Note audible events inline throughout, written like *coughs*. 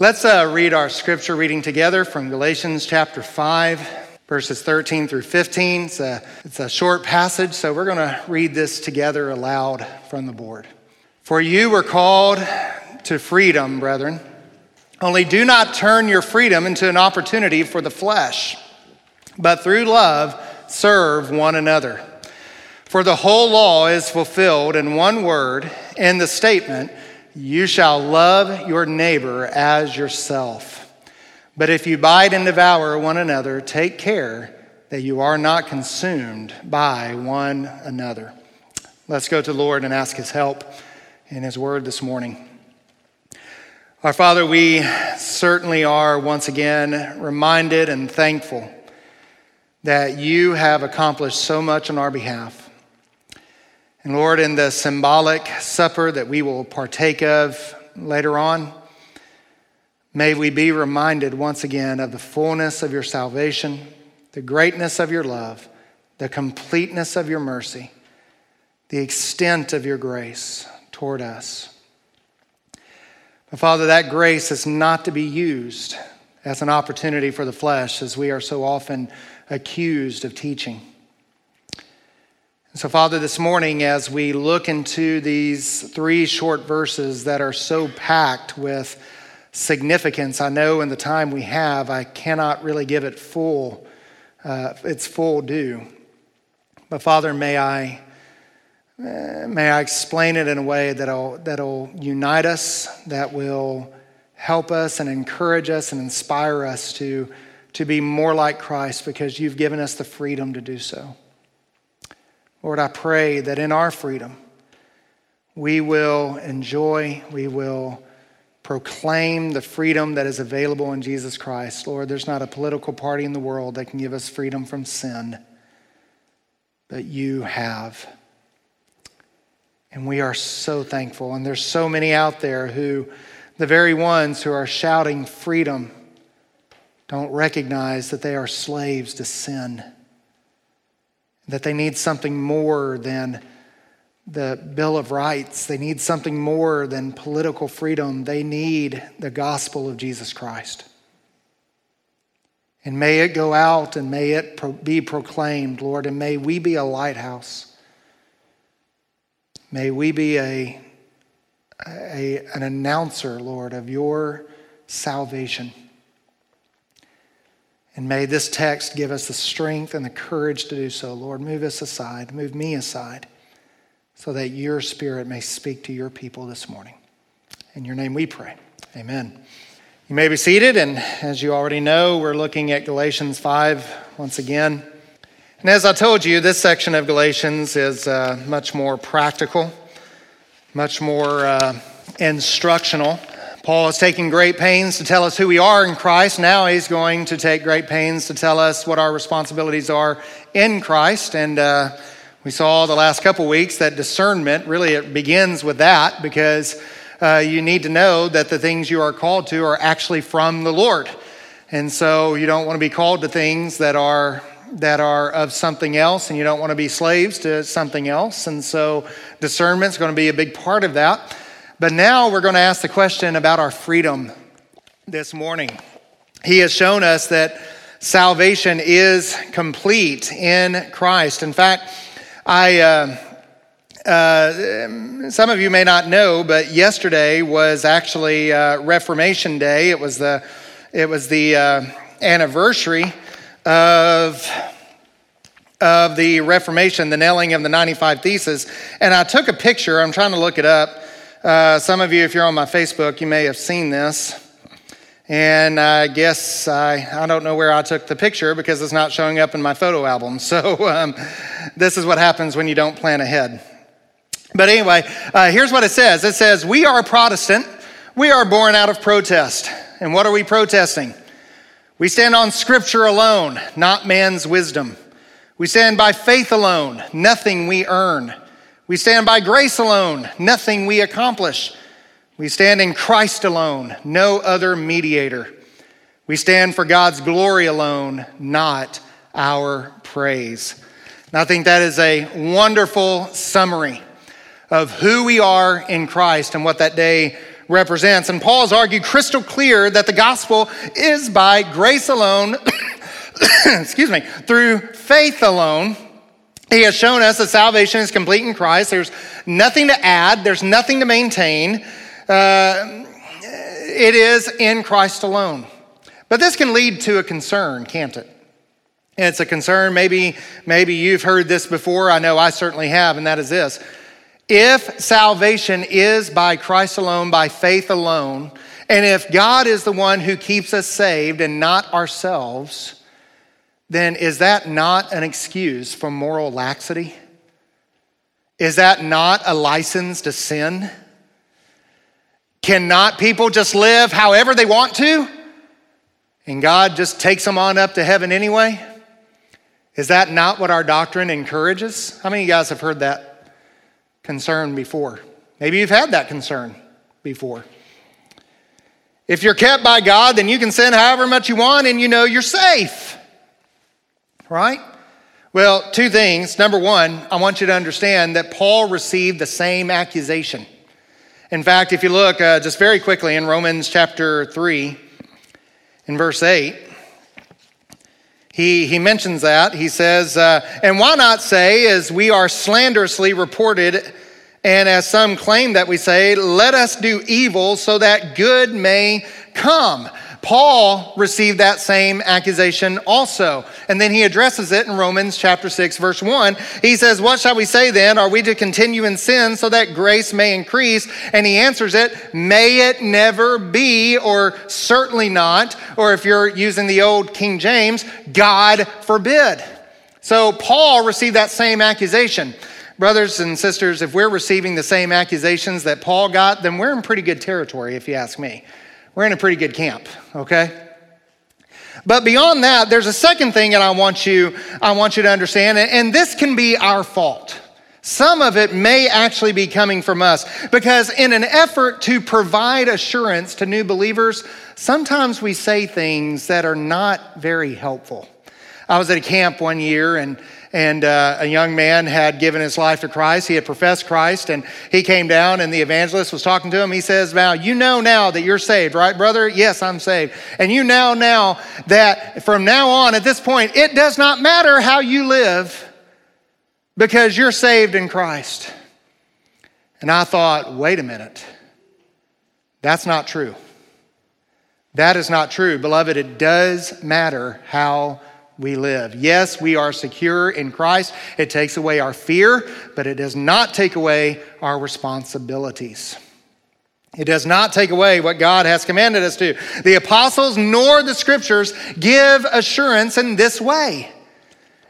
Let's uh, read our scripture reading together from Galatians chapter 5, verses 13 through 15. It's a, it's a short passage, so we're going to read this together aloud from the board. For you were called to freedom, brethren. Only do not turn your freedom into an opportunity for the flesh, but through love serve one another. For the whole law is fulfilled in one word, in the statement, you shall love your neighbor as yourself. But if you bite and devour one another, take care that you are not consumed by one another. Let's go to the Lord and ask his help in his word this morning. Our Father, we certainly are once again reminded and thankful that you have accomplished so much on our behalf. And Lord, in the symbolic supper that we will partake of later on, may we be reminded once again of the fullness of your salvation, the greatness of your love, the completeness of your mercy, the extent of your grace toward us. But Father, that grace is not to be used as an opportunity for the flesh, as we are so often accused of teaching. So, Father, this morning, as we look into these three short verses that are so packed with significance, I know in the time we have, I cannot really give it full, uh, its full due. But, Father, may I, uh, may I explain it in a way that'll, that'll unite us, that will help us and encourage us and inspire us to, to be more like Christ because you've given us the freedom to do so. Lord, I pray that in our freedom, we will enjoy, we will proclaim the freedom that is available in Jesus Christ. Lord, there's not a political party in the world that can give us freedom from sin, but you have. And we are so thankful. And there's so many out there who, the very ones who are shouting freedom, don't recognize that they are slaves to sin that they need something more than the Bill of Rights. They need something more than political freedom. They need the gospel of Jesus Christ. And may it go out and may it be proclaimed, Lord, and may we be a lighthouse. May we be a, a, an announcer, Lord, of your salvation. And may this text give us the strength and the courage to do so. Lord, move us aside, move me aside, so that your spirit may speak to your people this morning. In your name we pray. Amen. You may be seated, and as you already know, we're looking at Galatians 5 once again. And as I told you, this section of Galatians is uh, much more practical, much more uh, instructional Paul is taking great pains to tell us who we are in Christ. Now he's going to take great pains to tell us what our responsibilities are in Christ. And uh, we saw the last couple weeks that discernment really it begins with that because uh, you need to know that the things you are called to are actually from the Lord. And so you don't want to be called to things that are that are of something else and you don't want to be slaves to something else. And so discernment is going to be a big part of that. But now we're going to ask the question about our freedom this morning. He has shown us that salvation is complete in Christ. In fact, I. Uh, uh, some of you may not know, but yesterday was actually uh, Reformation Day. It was the it was the uh, anniversary of of the Reformation, the nailing of the 95 Theses, and I took a picture. I'm trying to look it up uh, some of you, if you're on my Facebook, you may have seen this. And I guess I, I don't know where I took the picture because it's not showing up in my photo album. *laughs* So um, this is what happens when you don't plan ahead. But anyway, uh, here's what it says it says, We are Protestant. We are born out of protest. And what are we protesting? We stand on Scripture alone, not man's wisdom. We stand by faith alone, nothing we earn. We stand by grace alone, nothing we accomplish. We stand in Christ alone, no other mediator. We stand for God's glory alone, not our praise. And I think that is a wonderful summary of who we are in Christ and what that day represents. And Paul's argued crystal clear that the gospel is by grace alone, *coughs* excuse me, through faith alone. He has shown us that salvation is complete in Christ. There's nothing to add, there's nothing to maintain. Uh, it is in Christ alone. But this can lead to a concern, can't it? It's a concern. Maybe, maybe you've heard this before. I know I certainly have, and that is this. If salvation is by Christ alone, by faith alone, and if God is the one who keeps us saved and not ourselves, then is that not an excuse for moral laxity? Is that not a license to sin? Cannot people just live however they want to? And God just takes them on up to heaven anyway? Is that not what our doctrine encourages? How many of you guys have heard that concern before? Maybe you've had that concern before. If you're kept by God, then you can sin however much you want and you know you're safe. Right? Well, two things. Number one, I want you to understand that Paul received the same accusation. In fact, if you look uh, just very quickly in Romans chapter 3, in verse 8, he, he mentions that. He says, uh, And why not say, as we are slanderously reported, and as some claim that we say, let us do evil so that good may come. Paul received that same accusation also. And then he addresses it in Romans chapter 6 verse 1. He says, "What shall we say then? Are we to continue in sin so that grace may increase?" And he answers it, "May it never be or certainly not." Or if you're using the old King James, God forbid. So Paul received that same accusation. Brothers and sisters, if we're receiving the same accusations that Paul got, then we're in pretty good territory if you ask me we're in a pretty good camp, okay? But beyond that, there's a second thing that I want you, I want you to understand, and this can be our fault. Some of it may actually be coming from us because, in an effort to provide assurance to new believers, sometimes we say things that are not very helpful. I was at a camp one year and and uh, a young man had given his life to Christ. He had professed Christ, and he came down, and the evangelist was talking to him. He says, "Now you know now that you're saved, right, brother? Yes, I'm saved. And you know now that from now on, at this point, it does not matter how you live, because you're saved in Christ." And I thought, wait a minute, that's not true. That is not true, beloved. It does matter how we live. Yes, we are secure in Christ. It takes away our fear, but it does not take away our responsibilities. It does not take away what God has commanded us to. The apostles nor the scriptures give assurance in this way.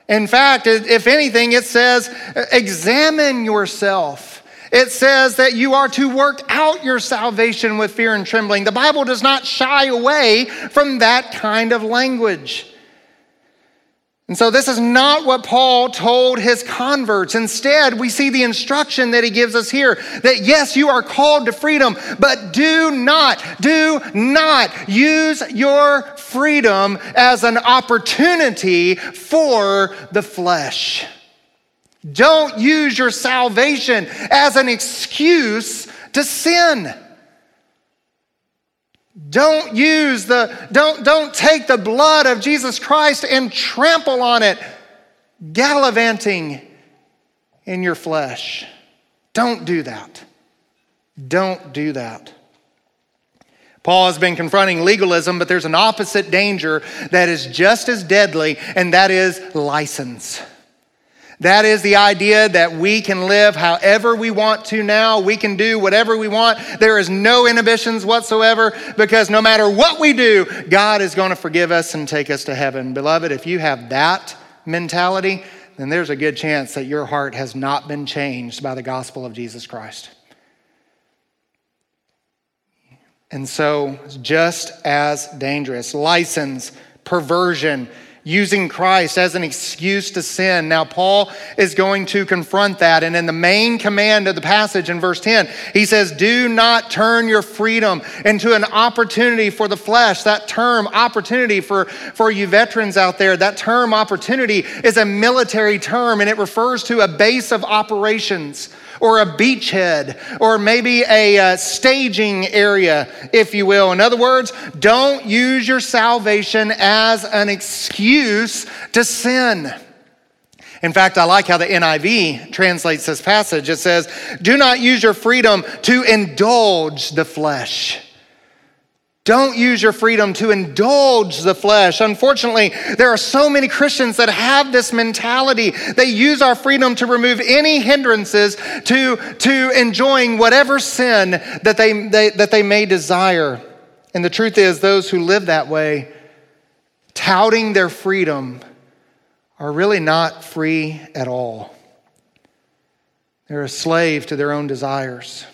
In fact, if anything, it says, examine yourself. It says that you are to work out your salvation with fear and trembling. The Bible does not shy away from that kind of language. And so, this is not what Paul told his converts. Instead, we see the instruction that he gives us here that yes, you are called to freedom, but do not, do not use your freedom as an opportunity for the flesh. Don't use your salvation as an excuse to sin. Don't use the, don't, don't take the blood of Jesus Christ and trample on it, gallivanting in your flesh. Don't do that. Don't do that. Paul has been confronting legalism, but there's an opposite danger that is just as deadly, and that is license. That is the idea that we can live however we want to now. We can do whatever we want. There is no inhibitions whatsoever because no matter what we do, God is going to forgive us and take us to heaven. Beloved, if you have that mentality, then there's a good chance that your heart has not been changed by the gospel of Jesus Christ. And so, just as dangerous, license, perversion, using Christ as an excuse to sin. Now, Paul is going to confront that. And in the main command of the passage in verse 10, he says, Do not turn your freedom into an opportunity for the flesh. That term, opportunity, for, for you veterans out there, that term, opportunity, is a military term and it refers to a base of operations or a beachhead or maybe a uh, staging area, if you will. In other words, don't use your salvation as an excuse to sin. In fact, I like how the NIV translates this passage. It says, Do not use your freedom to indulge the flesh. Don't use your freedom to indulge the flesh. Unfortunately, there are so many Christians that have this mentality. They use our freedom to remove any hindrances to, to enjoying whatever sin that they, they, that they may desire. And the truth is, those who live that way, touting their freedom, are really not free at all. They're a slave to their own desires.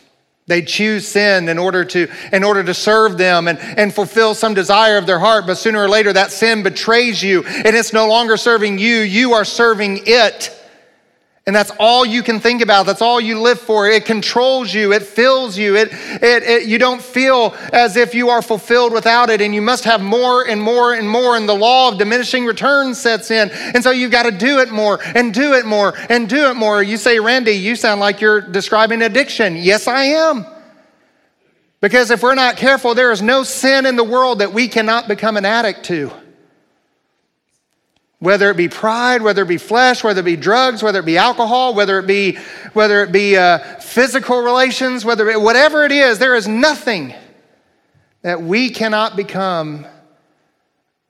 They choose sin in order to, in order to serve them and, and fulfill some desire of their heart, but sooner or later that sin betrays you and it's no longer serving you, you are serving it. And that's all you can think about. That's all you live for. It controls you. It fills you. It, it, it, you don't feel as if you are fulfilled without it. And you must have more and more and more. And the law of diminishing returns sets in. And so you've got to do it more and do it more and do it more. You say, Randy, you sound like you're describing addiction. Yes, I am. Because if we're not careful, there is no sin in the world that we cannot become an addict to. Whether it be pride, whether it be flesh, whether it be drugs, whether it be alcohol, whether it be, whether it be uh, physical relations, whether it, whatever it is, there is nothing that we cannot become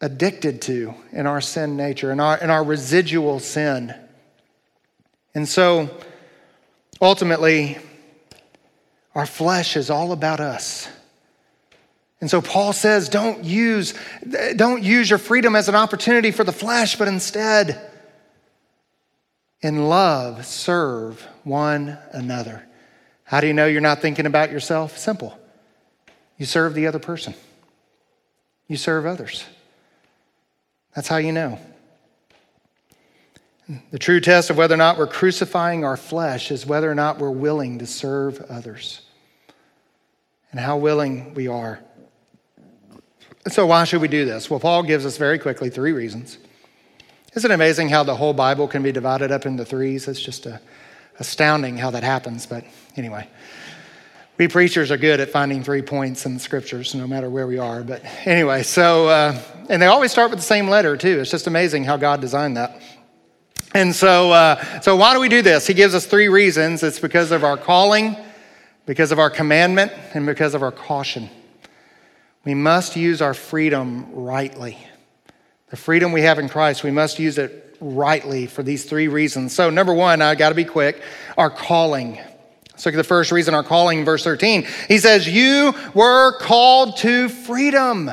addicted to in our sin nature, in our, in our residual sin. And so, ultimately, our flesh is all about us. And so Paul says, don't use, don't use your freedom as an opportunity for the flesh, but instead, in love, serve one another. How do you know you're not thinking about yourself? Simple. You serve the other person, you serve others. That's how you know. The true test of whether or not we're crucifying our flesh is whether or not we're willing to serve others and how willing we are so, why should we do this? Well, Paul gives us very quickly three reasons. Isn't it amazing how the whole Bible can be divided up into threes? It's just a, astounding how that happens. But anyway, we preachers are good at finding three points in the scriptures, no matter where we are. But anyway, so, uh, and they always start with the same letter, too. It's just amazing how God designed that. And so, uh, so why do we do this? He gives us three reasons. It's because of our calling, because of our commandment, and because of our caution. We must use our freedom rightly. The freedom we have in Christ, we must use it rightly for these three reasons. So, number one, I got to be quick our calling. Let's look at the first reason, our calling, verse 13. He says, You were called to freedom.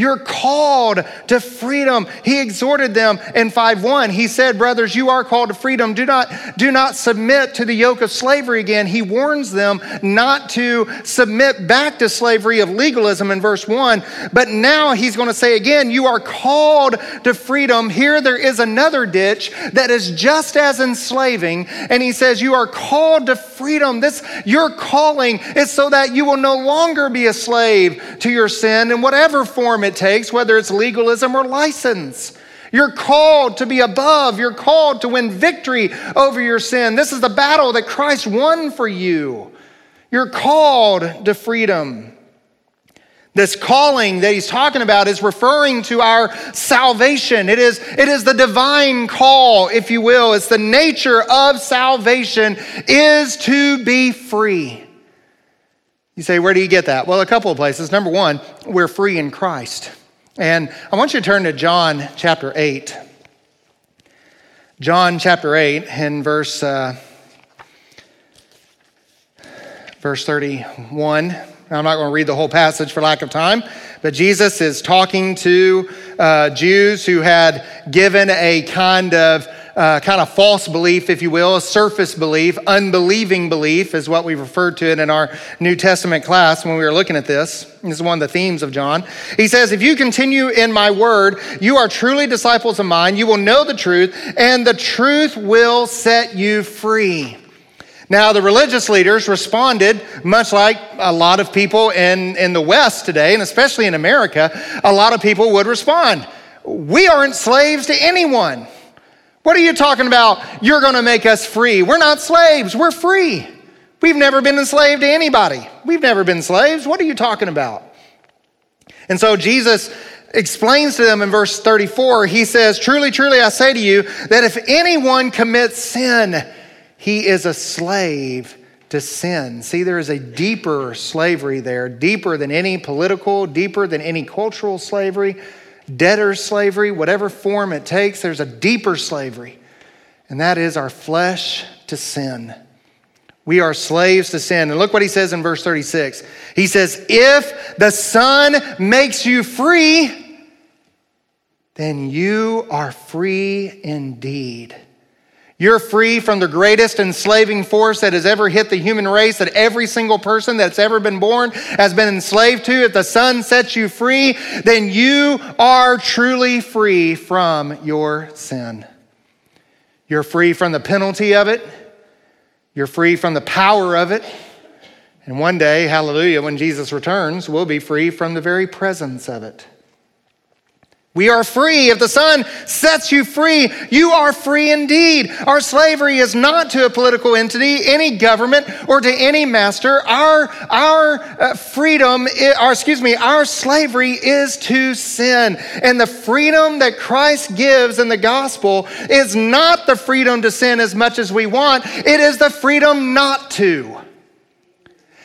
You're called to freedom. He exhorted them in 5:1. He said, "Brothers, you are called to freedom. Do not do not submit to the yoke of slavery again." He warns them not to submit back to slavery of legalism in verse 1. But now he's going to say again, "You are called to freedom." Here there is another ditch that is just as enslaving, and he says, "You are called to freedom." This your calling is so that you will no longer be a slave to your sin in whatever form form it takes, whether it's legalism or license. You're called to be above. You're called to win victory over your sin. This is the battle that Christ won for you. You're called to freedom. This calling that he's talking about is referring to our salvation. It is, it is the divine call, if you will. It's the nature of salvation is to be free. You say, where do you get that? Well, a couple of places. Number one, we're free in Christ. And I want you to turn to John chapter 8. John chapter 8 and verse, uh, verse 31. I'm not going to read the whole passage for lack of time, but Jesus is talking to uh, Jews who had given a kind of uh, kind of false belief, if you will, a surface belief, unbelieving belief is what we referred to it in our New Testament class when we were looking at this. This is one of the themes of John. He says, If you continue in my word, you are truly disciples of mine. You will know the truth, and the truth will set you free. Now, the religious leaders responded much like a lot of people in, in the West today, and especially in America, a lot of people would respond. We aren't slaves to anyone. What are you talking about? You're going to make us free. We're not slaves, we're free. We've never been enslaved to anybody. We've never been slaves. What are you talking about? And so Jesus explains to them in verse 34, he says, Truly, truly, I say to you that if anyone commits sin, he is a slave to sin. See, there is a deeper slavery there, deeper than any political, deeper than any cultural slavery, debtor slavery, whatever form it takes, there's a deeper slavery. And that is our flesh to sin. We are slaves to sin. And look what he says in verse 36. He says, If the Son makes you free, then you are free indeed. You're free from the greatest enslaving force that has ever hit the human race, that every single person that's ever been born has been enslaved to. If the Son sets you free, then you are truly free from your sin. You're free from the penalty of it, you're free from the power of it. And one day, hallelujah, when Jesus returns, we'll be free from the very presence of it. We are free. If the Son sets you free, you are free indeed. Our slavery is not to a political entity, any government, or to any master. Our, our uh, freedom, or excuse me, our slavery is to sin. And the freedom that Christ gives in the gospel is not the freedom to sin as much as we want, it is the freedom not to.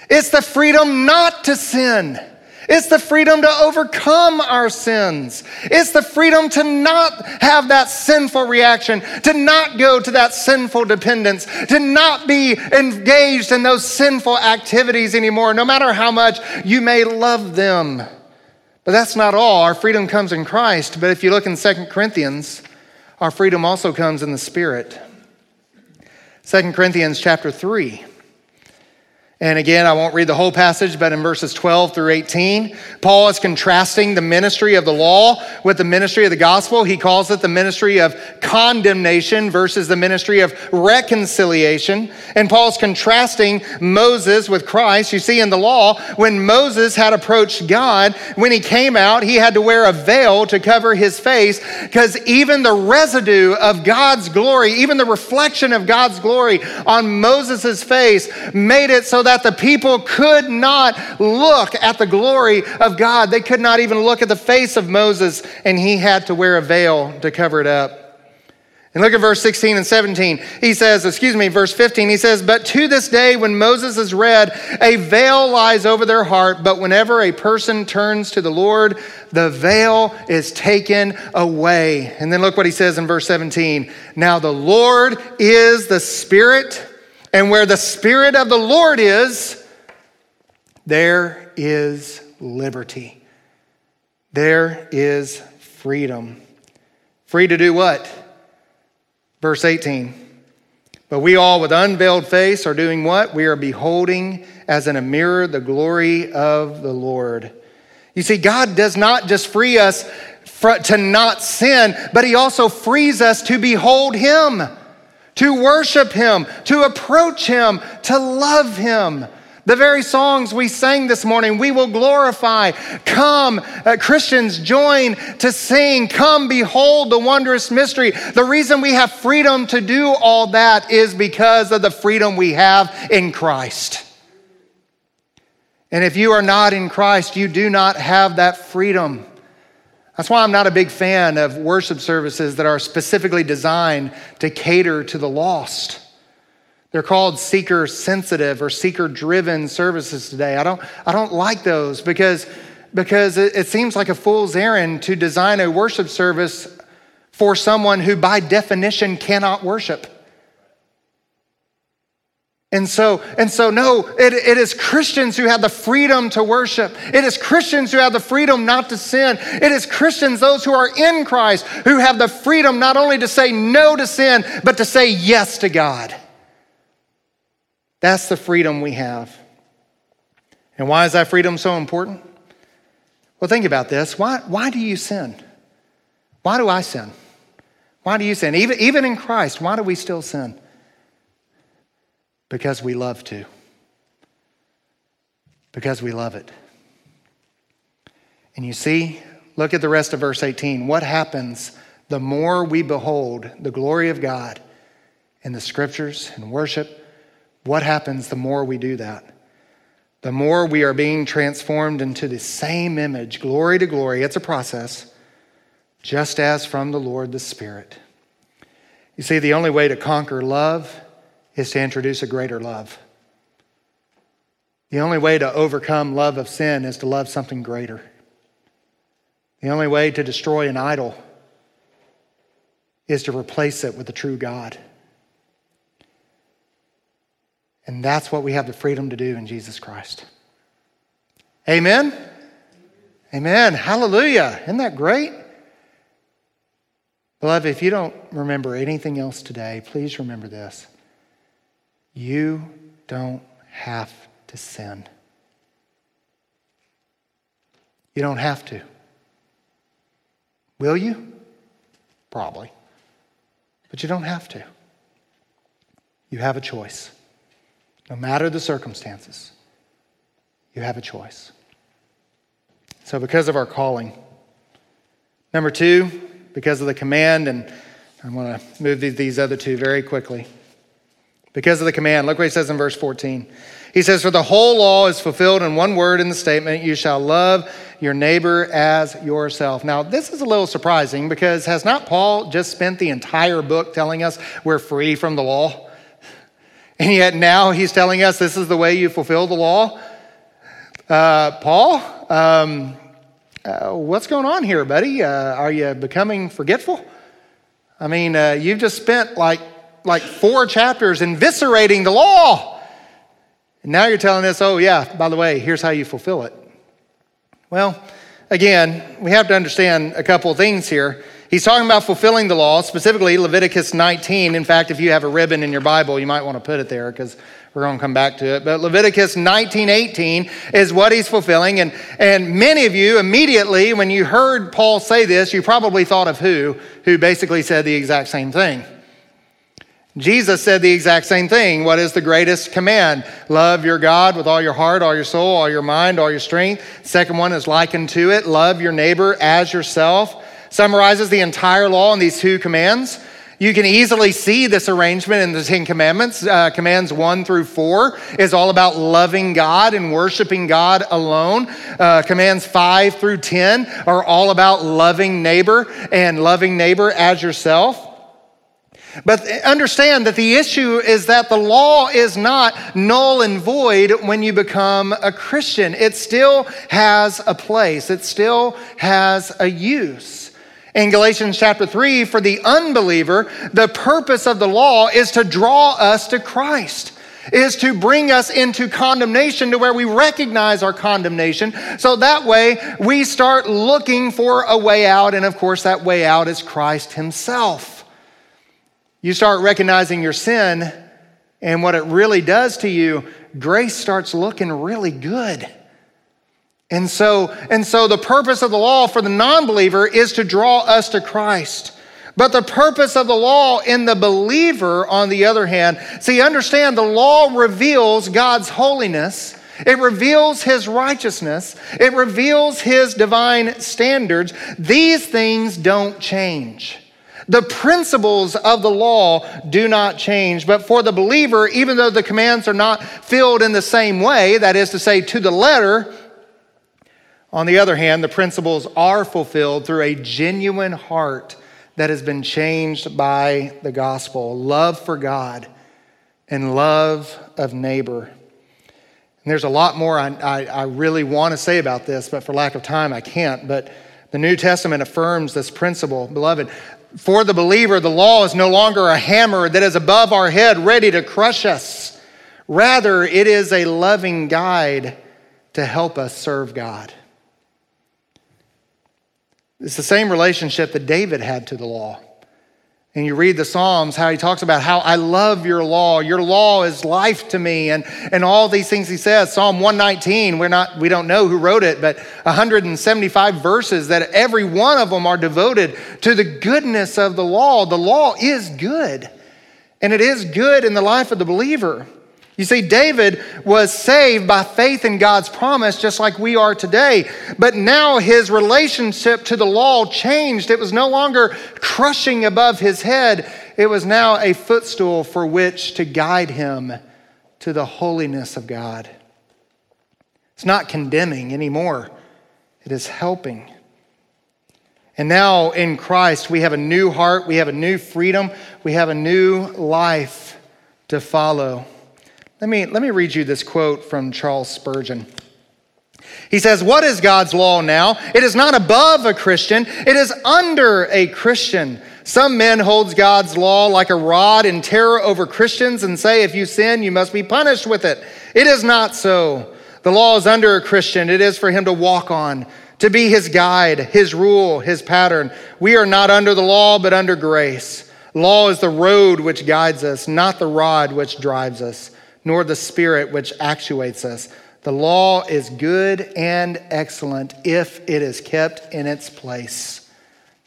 It's the freedom not to sin. It's the freedom to overcome our sins. It's the freedom to not have that sinful reaction, to not go to that sinful dependence, to not be engaged in those sinful activities anymore, no matter how much you may love them. But that's not all. Our freedom comes in Christ. But if you look in 2 Corinthians, our freedom also comes in the Spirit. 2 Corinthians chapter 3. And again, I won't read the whole passage, but in verses 12 through 18, Paul is contrasting the ministry of the law with the ministry of the gospel. He calls it the ministry of condemnation versus the ministry of reconciliation. And Paul's contrasting Moses with Christ. You see, in the law, when Moses had approached God, when he came out, he had to wear a veil to cover his face because even the residue of God's glory, even the reflection of God's glory on Moses' face made it so that the people could not look at the glory of God. They could not even look at the face of Moses, and he had to wear a veil to cover it up. And look at verse 16 and 17. He says, excuse me, verse 15, he says, But to this day, when Moses is read, a veil lies over their heart. But whenever a person turns to the Lord, the veil is taken away. And then look what he says in verse 17. Now the Lord is the Spirit and where the Spirit of the Lord is, there is liberty. There is freedom. Free to do what? Verse 18. But we all, with unveiled face, are doing what? We are beholding as in a mirror the glory of the Lord. You see, God does not just free us to not sin, but He also frees us to behold Him to worship Him, to approach Him, to love Him. The very songs we sang this morning, we will glorify. Come, uh, Christians, join to sing. Come, behold the wondrous mystery. The reason we have freedom to do all that is because of the freedom we have in Christ. And if you are not in Christ, you do not have that freedom. That's why I'm not a big fan of worship services that are specifically designed to cater to the lost. They're called seeker sensitive or seeker driven services today. I don't, I don't like those because, because it, it seems like a fool's errand to design a worship service for someone who, by definition, cannot worship. And so, and so no, it, it is Christians who have the freedom to worship. It is Christians who have the freedom not to sin. It is Christians, those who are in Christ, who have the freedom not only to say no to sin, but to say yes to God. That's the freedom we have. And why is that freedom so important? Well, think about this. Why, why do you sin? Why do I sin? Why do you sin? Even, even in Christ, why do we still sin? Because we love to. Because we love it. And you see, look at the rest of verse 18. What happens the more we behold the glory of God in the scriptures and worship? what happens the more we do that? The more we are being transformed into the same image, glory to glory. It's a process, just as from the Lord the Spirit. You see, the only way to conquer love is to introduce a greater love. The only way to overcome love of sin is to love something greater. The only way to destroy an idol is to replace it with the true God. And that's what we have the freedom to do in Jesus Christ. Amen? Amen. Hallelujah. Isn't that great? Beloved, if you don't remember anything else today, please remember this. You don't have to sin. You don't have to. Will you? Probably. But you don't have to. You have a choice. No matter the circumstances, you have a choice. So, because of our calling, number two, because of the command, and I want to move these other two very quickly. Because of the command, look what he says in verse 14. He says, For the whole law is fulfilled in one word in the statement, you shall love your neighbor as yourself. Now, this is a little surprising because has not Paul just spent the entire book telling us we're free from the law? *laughs* And yet now he's telling us this is the way you fulfill the law. Uh, Paul, um, uh, what's going on here, buddy? Uh, are you becoming forgetful? I mean, uh, you've just spent like, like four chapters eviscerating the law. And now you're telling us, oh, yeah, by the way, here's how you fulfill it. Well, again, we have to understand a couple of things here. He's talking about fulfilling the law, specifically Leviticus 19. In fact, if you have a ribbon in your Bible, you might want to put it there because we're going to come back to it. But Leviticus 19, 18 is what he's fulfilling. And, and many of you immediately, when you heard Paul say this, you probably thought of who, who basically said the exact same thing. Jesus said the exact same thing. What is the greatest command? Love your God with all your heart, all your soul, all your mind, all your strength. Second one is likened to it. Love your neighbor as yourself summarizes the entire law in these two commands. You can easily see this arrangement in the Ten Commandments. Uh, commands one through four is all about loving God and worshiping God alone. Uh, commands five through 10 are all about loving neighbor and loving neighbor as yourself. But understand that the issue is that the law is not null and void when you become a Christian. It still has a place, it still has a use. In Galatians chapter 3, for the unbeliever, the purpose of the law is to draw us to Christ is to bring us into condemnation to where we recognize our condemnation. So that way we start looking for a way out. And of course, that way out is Christ Himself. You start recognizing your sin and what it really does to you, grace starts looking really good. And so, and so the purpose of the law for the non-believer is to draw us to Christ. But the purpose of the law in the believer, on the other hand, see, understand the law reveals God's holiness. It reveals his righteousness. It reveals his divine standards. These things don't change. The principles of the law do not change. But for the believer, even though the commands are not filled in the same way, that is to say, to the letter, on the other hand, the principles are fulfilled through a genuine heart that has been changed by the gospel love for God and love of neighbor. And there's a lot more I, I, I really want to say about this, but for lack of time, I can't. But the New Testament affirms this principle. Beloved, for the believer, the law is no longer a hammer that is above our head, ready to crush us. Rather, it is a loving guide to help us serve God. It's the same relationship that David had to the law. And you read the Psalms, how he talks about how I love your law. Your law is life to me, and, and all these things he says. Psalm 119, we're not, we don't know who wrote it, but 175 verses that every one of them are devoted to the goodness of the law. The law is good, and it is good in the life of the believer. You see, David was saved by faith in God's promise, just like we are today. But now his relationship to the law changed. It was no longer crushing above his head, it was now a footstool for which to guide him to the holiness of God. It's not condemning anymore, it is helping. And now in Christ, we have a new heart, we have a new freedom, we have a new life to follow. Let me, let me read you this quote from Charles Spurgeon. He says, What is God's law now? It is not above a Christian, it is under a Christian. Some men holds God's law like a rod in terror over Christians and say, if you sin, you must be punished with it. It is not so. The law is under a Christian. It is for him to walk on, to be his guide, his rule, his pattern. We are not under the law, but under grace. Law is the road which guides us, not the rod which drives us, nor the spirit which actuates us. The law is good and excellent if it is kept in its place.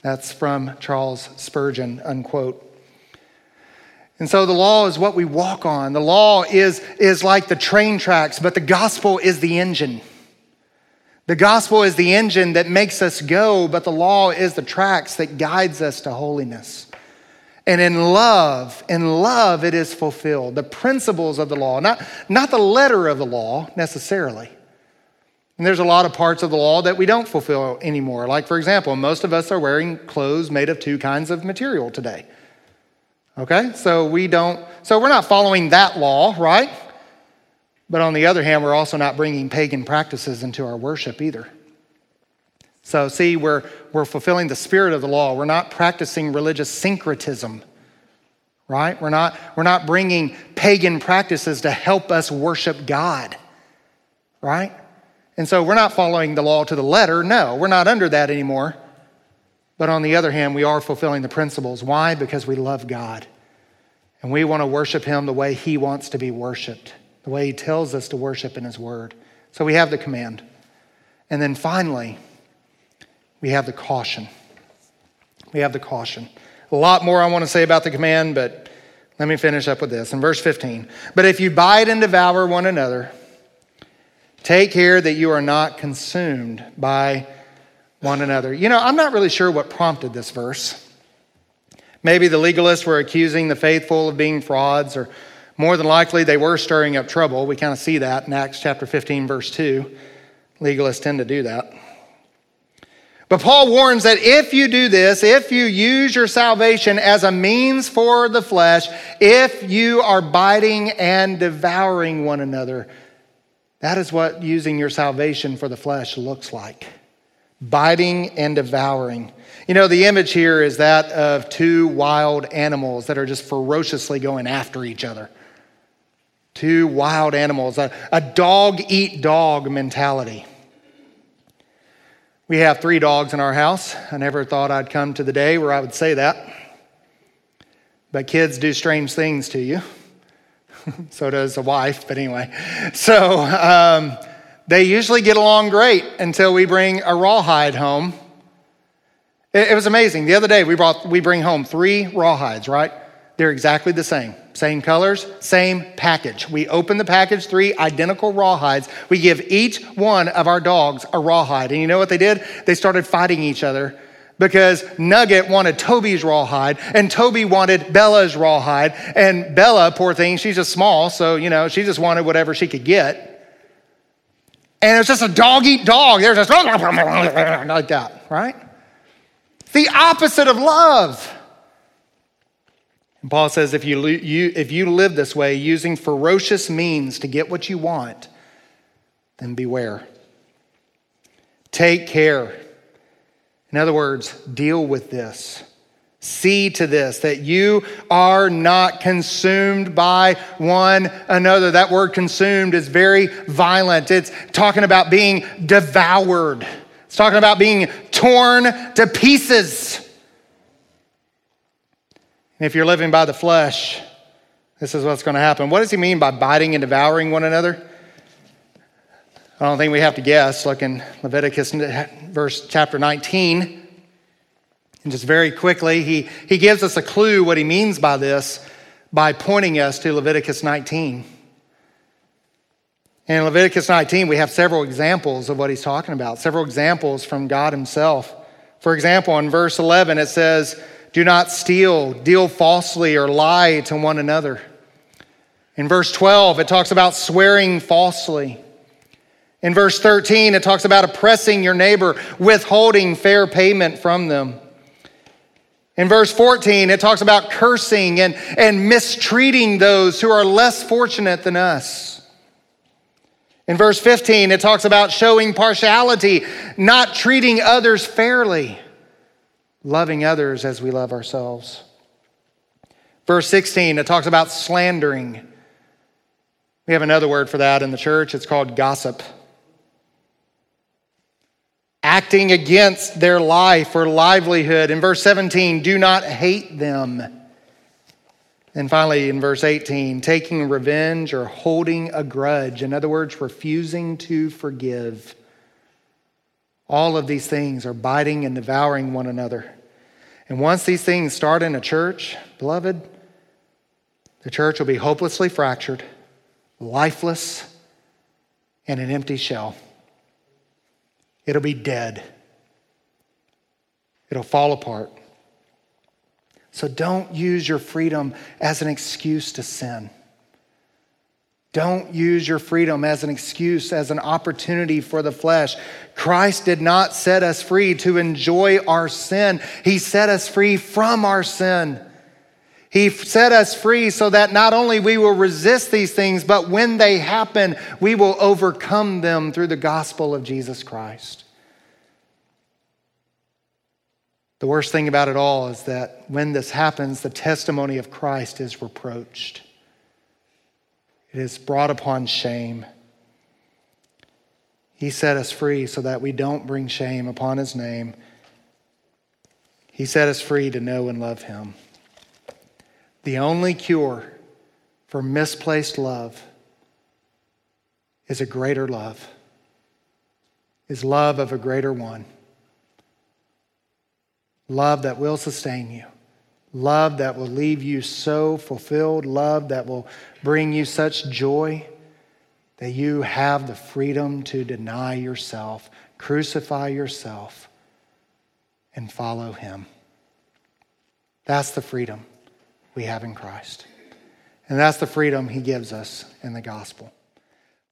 That's from Charles Spurgeon, unquote. And so the law is what we walk on. The law is, is like the train tracks, but the gospel is the engine. The gospel is the engine that makes us go, but the law is the tracks that guides us to holiness. And in love, in love, it is fulfilled. The principles of the law, not, not the letter of the law necessarily, and there's a lot of parts of the law that we don't fulfill anymore. Like, for example, most of us are wearing clothes made of two kinds of material today. Okay? So we don't, so we're not following that law, right? But on the other hand, we're also not bringing pagan practices into our worship either. So, see, we're, we're fulfilling the spirit of the law. We're not practicing religious syncretism, right? We're not, we're not bringing pagan practices to help us worship God, right? And so we're not following the law to the letter. No, we're not under that anymore. But on the other hand, we are fulfilling the principles. Why? Because we love God. And we want to worship Him the way He wants to be worshiped, the way He tells us to worship in His Word. So we have the command. And then finally, we have the caution. We have the caution. A lot more I want to say about the command, but let me finish up with this. In verse 15, but if you bite and devour one another, Take care that you are not consumed by one another. You know, I'm not really sure what prompted this verse. Maybe the legalists were accusing the faithful of being frauds, or more than likely they were stirring up trouble. We kind of see that in Acts chapter 15, verse 2. Legalists tend to do that. But Paul warns that if you do this, if you use your salvation as a means for the flesh, if you are biting and devouring one another, that is what using your salvation for the flesh looks like biting and devouring. You know, the image here is that of two wild animals that are just ferociously going after each other. Two wild animals, a, a dog eat dog mentality. We have three dogs in our house. I never thought I'd come to the day where I would say that. But kids do strange things to you. *laughs* so does a wife, but anyway. So um, they usually get along great until we bring a rawhide home. It, it was amazing. The other day we brought we bring home three rawhides, right? They're exactly the same. Same colors, same package. We open the package, three identical rawhides. We give each one of our dogs a rawhide. And you know what they did? They started fighting each other because Nugget wanted Toby's rawhide and Toby wanted Bella's rawhide. And Bella, poor thing, she's just small, so, you know, she just wanted whatever she could get. And it was just a dog eat dog. There's just *laughs* like that, right? The opposite of love. And Paul says if you, you, if you live this way, using ferocious means to get what you want, then beware. Take care. In other words, deal with this. See to this, that you are not consumed by one another. That word consumed is very violent. It's talking about being devoured, it's talking about being torn to pieces. And if you're living by the flesh, this is what's going to happen. What does he mean by biting and devouring one another? I don't think we have to guess. Look in Leviticus verse chapter 19. And just very quickly, he, he gives us a clue what he means by this by pointing us to Leviticus 19. In Leviticus 19, we have several examples of what he's talking about, several examples from God himself. For example, in verse 11, it says, Do not steal, deal falsely, or lie to one another. In verse 12, it talks about swearing falsely. In verse 13, it talks about oppressing your neighbor, withholding fair payment from them. In verse 14, it talks about cursing and, and mistreating those who are less fortunate than us. In verse 15, it talks about showing partiality, not treating others fairly, loving others as we love ourselves. Verse 16, it talks about slandering. We have another word for that in the church. It's called gossip acting against their life or livelihood. In verse 17, do not hate them. And finally, in verse 18, taking revenge or holding a grudge. In other words, refusing to forgive. All of these things are biting and devouring one another. And once these things start in a church, beloved, the church will be hopelessly fractured, lifeless, and an empty shell it'll be dead, it'll fall apart. So don't use your freedom as an excuse to sin. Don't use your freedom as an excuse, as an opportunity for the flesh. Christ did not set us free to enjoy our sin, He set us free from our sin. He set us free so that not only we will resist these things, but when they happen, we will overcome them through the gospel of Jesus Christ. The worst thing about it all is that when this happens, the testimony of Christ is reproached. It is brought upon shame. He set us free so that we don't bring shame upon his name. He set us free to know and love him. The only cure for misplaced love is a greater love, is love of a greater one. Love that will sustain you. Love that will leave you so fulfilled. Love that will bring you such joy that you have the freedom to deny yourself, crucify yourself, and follow Him. That's the freedom we have in Christ. And that's the freedom He gives us in the gospel.